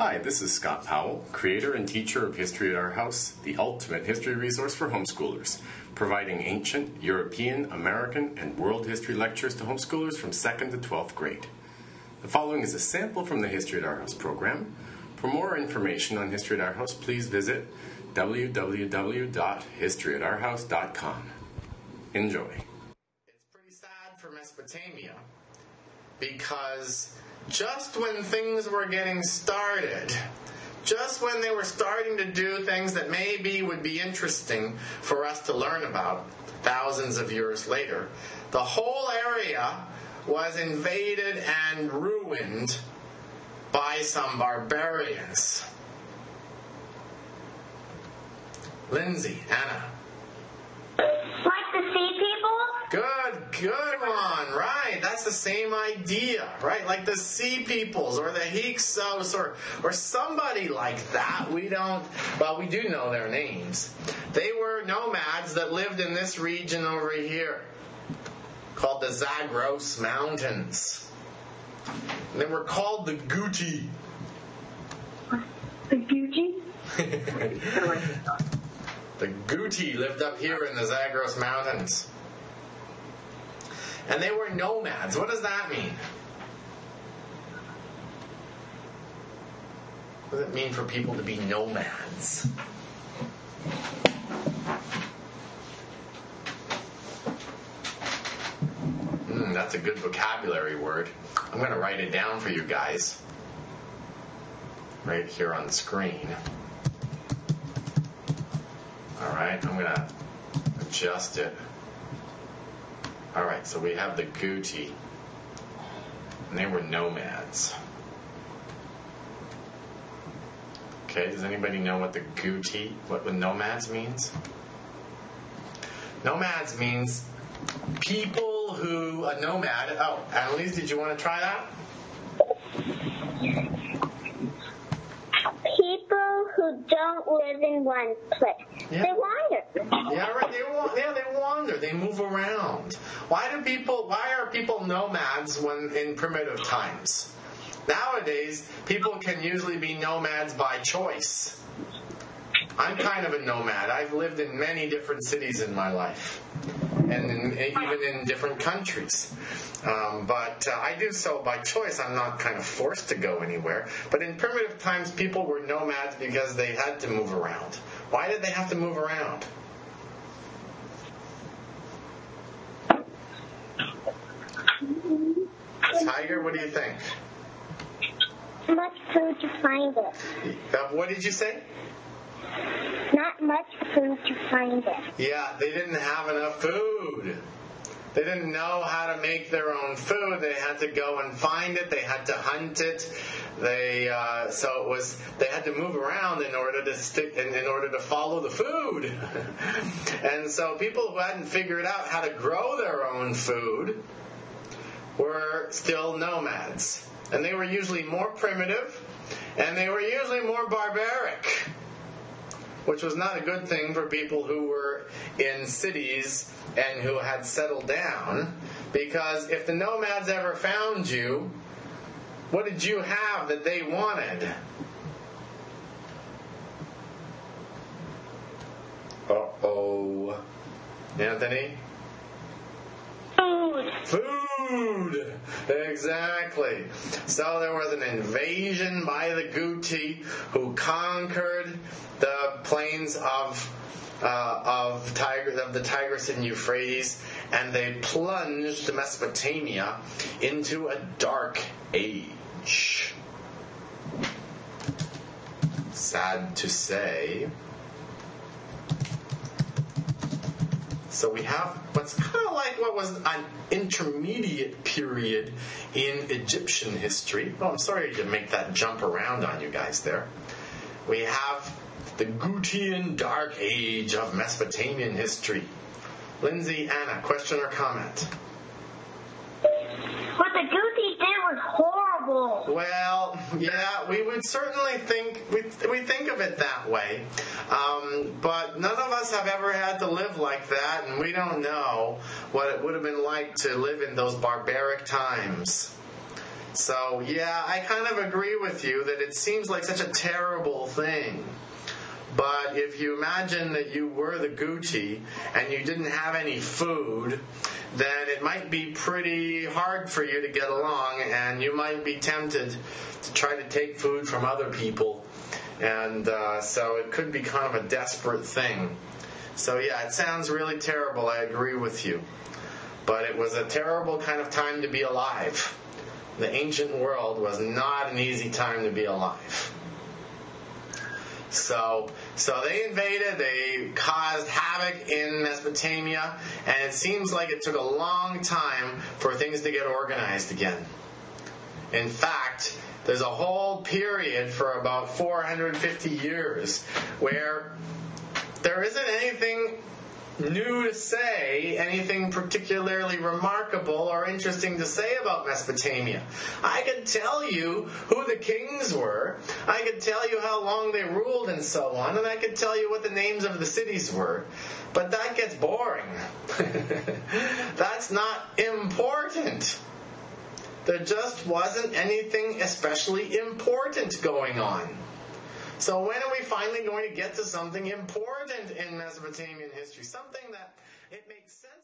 Hi, this is Scott Powell, creator and teacher of History at Our House, the ultimate history resource for homeschoolers, providing ancient, European, American, and world history lectures to homeschoolers from 2nd to 12th grade. The following is a sample from the History at Our House program. For more information on History at Our House, please visit www.historyatourhouse.com. Enjoy. It's pretty sad for Mesopotamia because just when things were getting started, just when they were starting to do things that maybe would be interesting for us to learn about thousands of years later, the whole area was invaded and ruined by some barbarians. Lindsay, Anna. Like the sea people? Good, one. Right, that's the same idea, right? Like the Sea Peoples or the Hyksos or or somebody like that. We don't. Well, we do know their names. They were nomads that lived in this region over here, called the Zagros Mountains. And they were called the Guti. The Gucci? The Guti lived up here in the Zagros Mountains. And they were nomads. What does that mean? What does it mean for people to be nomads? Hmm, that's a good vocabulary word. I'm going to write it down for you guys. Right here on the screen. All right, I'm going to adjust it. All right, so we have the Guti, and they were nomads. Okay, does anybody know what the Guti, what the nomads means? Nomads means people who, a nomad, oh, Annalise, did you want to try that? Who don't live in one place. Yeah. They wander. Yeah, right. They wa- yeah, they wander. They move around. Why do people? Why are people nomads when in primitive times? Nowadays, people can usually be nomads by choice. I'm kind of a nomad. I've lived in many different cities in my life, and in, even in different countries. Um, but uh, I do so by choice. I'm not kind of forced to go anywhere. But in primitive times, people were nomads because they had to move around. Why did they have to move around? Tiger, what do you think? Much food to find it. Uh, what did you say? Not much food to find it. Yeah, they didn't have enough food. They didn't know how to make their own food. They had to go and find it. They had to hunt it. They uh, so it was they had to move around in order to stick in, in order to follow the food. and so people who hadn't figured out how to grow their own food were still nomads, and they were usually more primitive, and they were usually more barbaric which was not a good thing for people who were in cities and who had settled down. Because if the nomads ever found you, what did you have that they wanted? Uh oh. Anthony? Food. Food! Exactly. So there was an invasion by the Guti who conquered the plains of uh, of Tigris of the Tigris and Euphrates, and they plunged Mesopotamia into a dark age. Sad to say. So we have what's kind of like what was an intermediate period in Egyptian history. Oh, I'm sorry to make that jump around on you guys there. We have the Gutian Dark Age of Mesopotamian history. Lindsay, Anna, question or comment? What the Gucci did was horrible. Well, yeah, we would certainly think we, we think of it that way, um, but none of us have ever had to live like that, and we don't know what it would have been like to live in those barbaric times. So, yeah, I kind of agree with you that it seems like such a terrible thing. But if you imagine that you were the Gucci and you didn't have any food, then it might be pretty hard for you to get along and you might be tempted to try to take food from other people. And uh, so it could be kind of a desperate thing. So, yeah, it sounds really terrible. I agree with you. But it was a terrible kind of time to be alive. The ancient world was not an easy time to be alive. So, so they invaded, they caused havoc in Mesopotamia, and it seems like it took a long time for things to get organized again. In fact, there's a whole period for about 450 years where there isn't anything new to say, anything particularly remarkable or interesting to say about Mesopotamia. I could tell you who the kings were, I could tell you how long they ruled and so on, and I could tell you what the names of the cities were. But that gets boring. That's not important. There just wasn't anything especially important going on. So when are we finally going to get to something important in Mesopotamian history? Something that it makes sense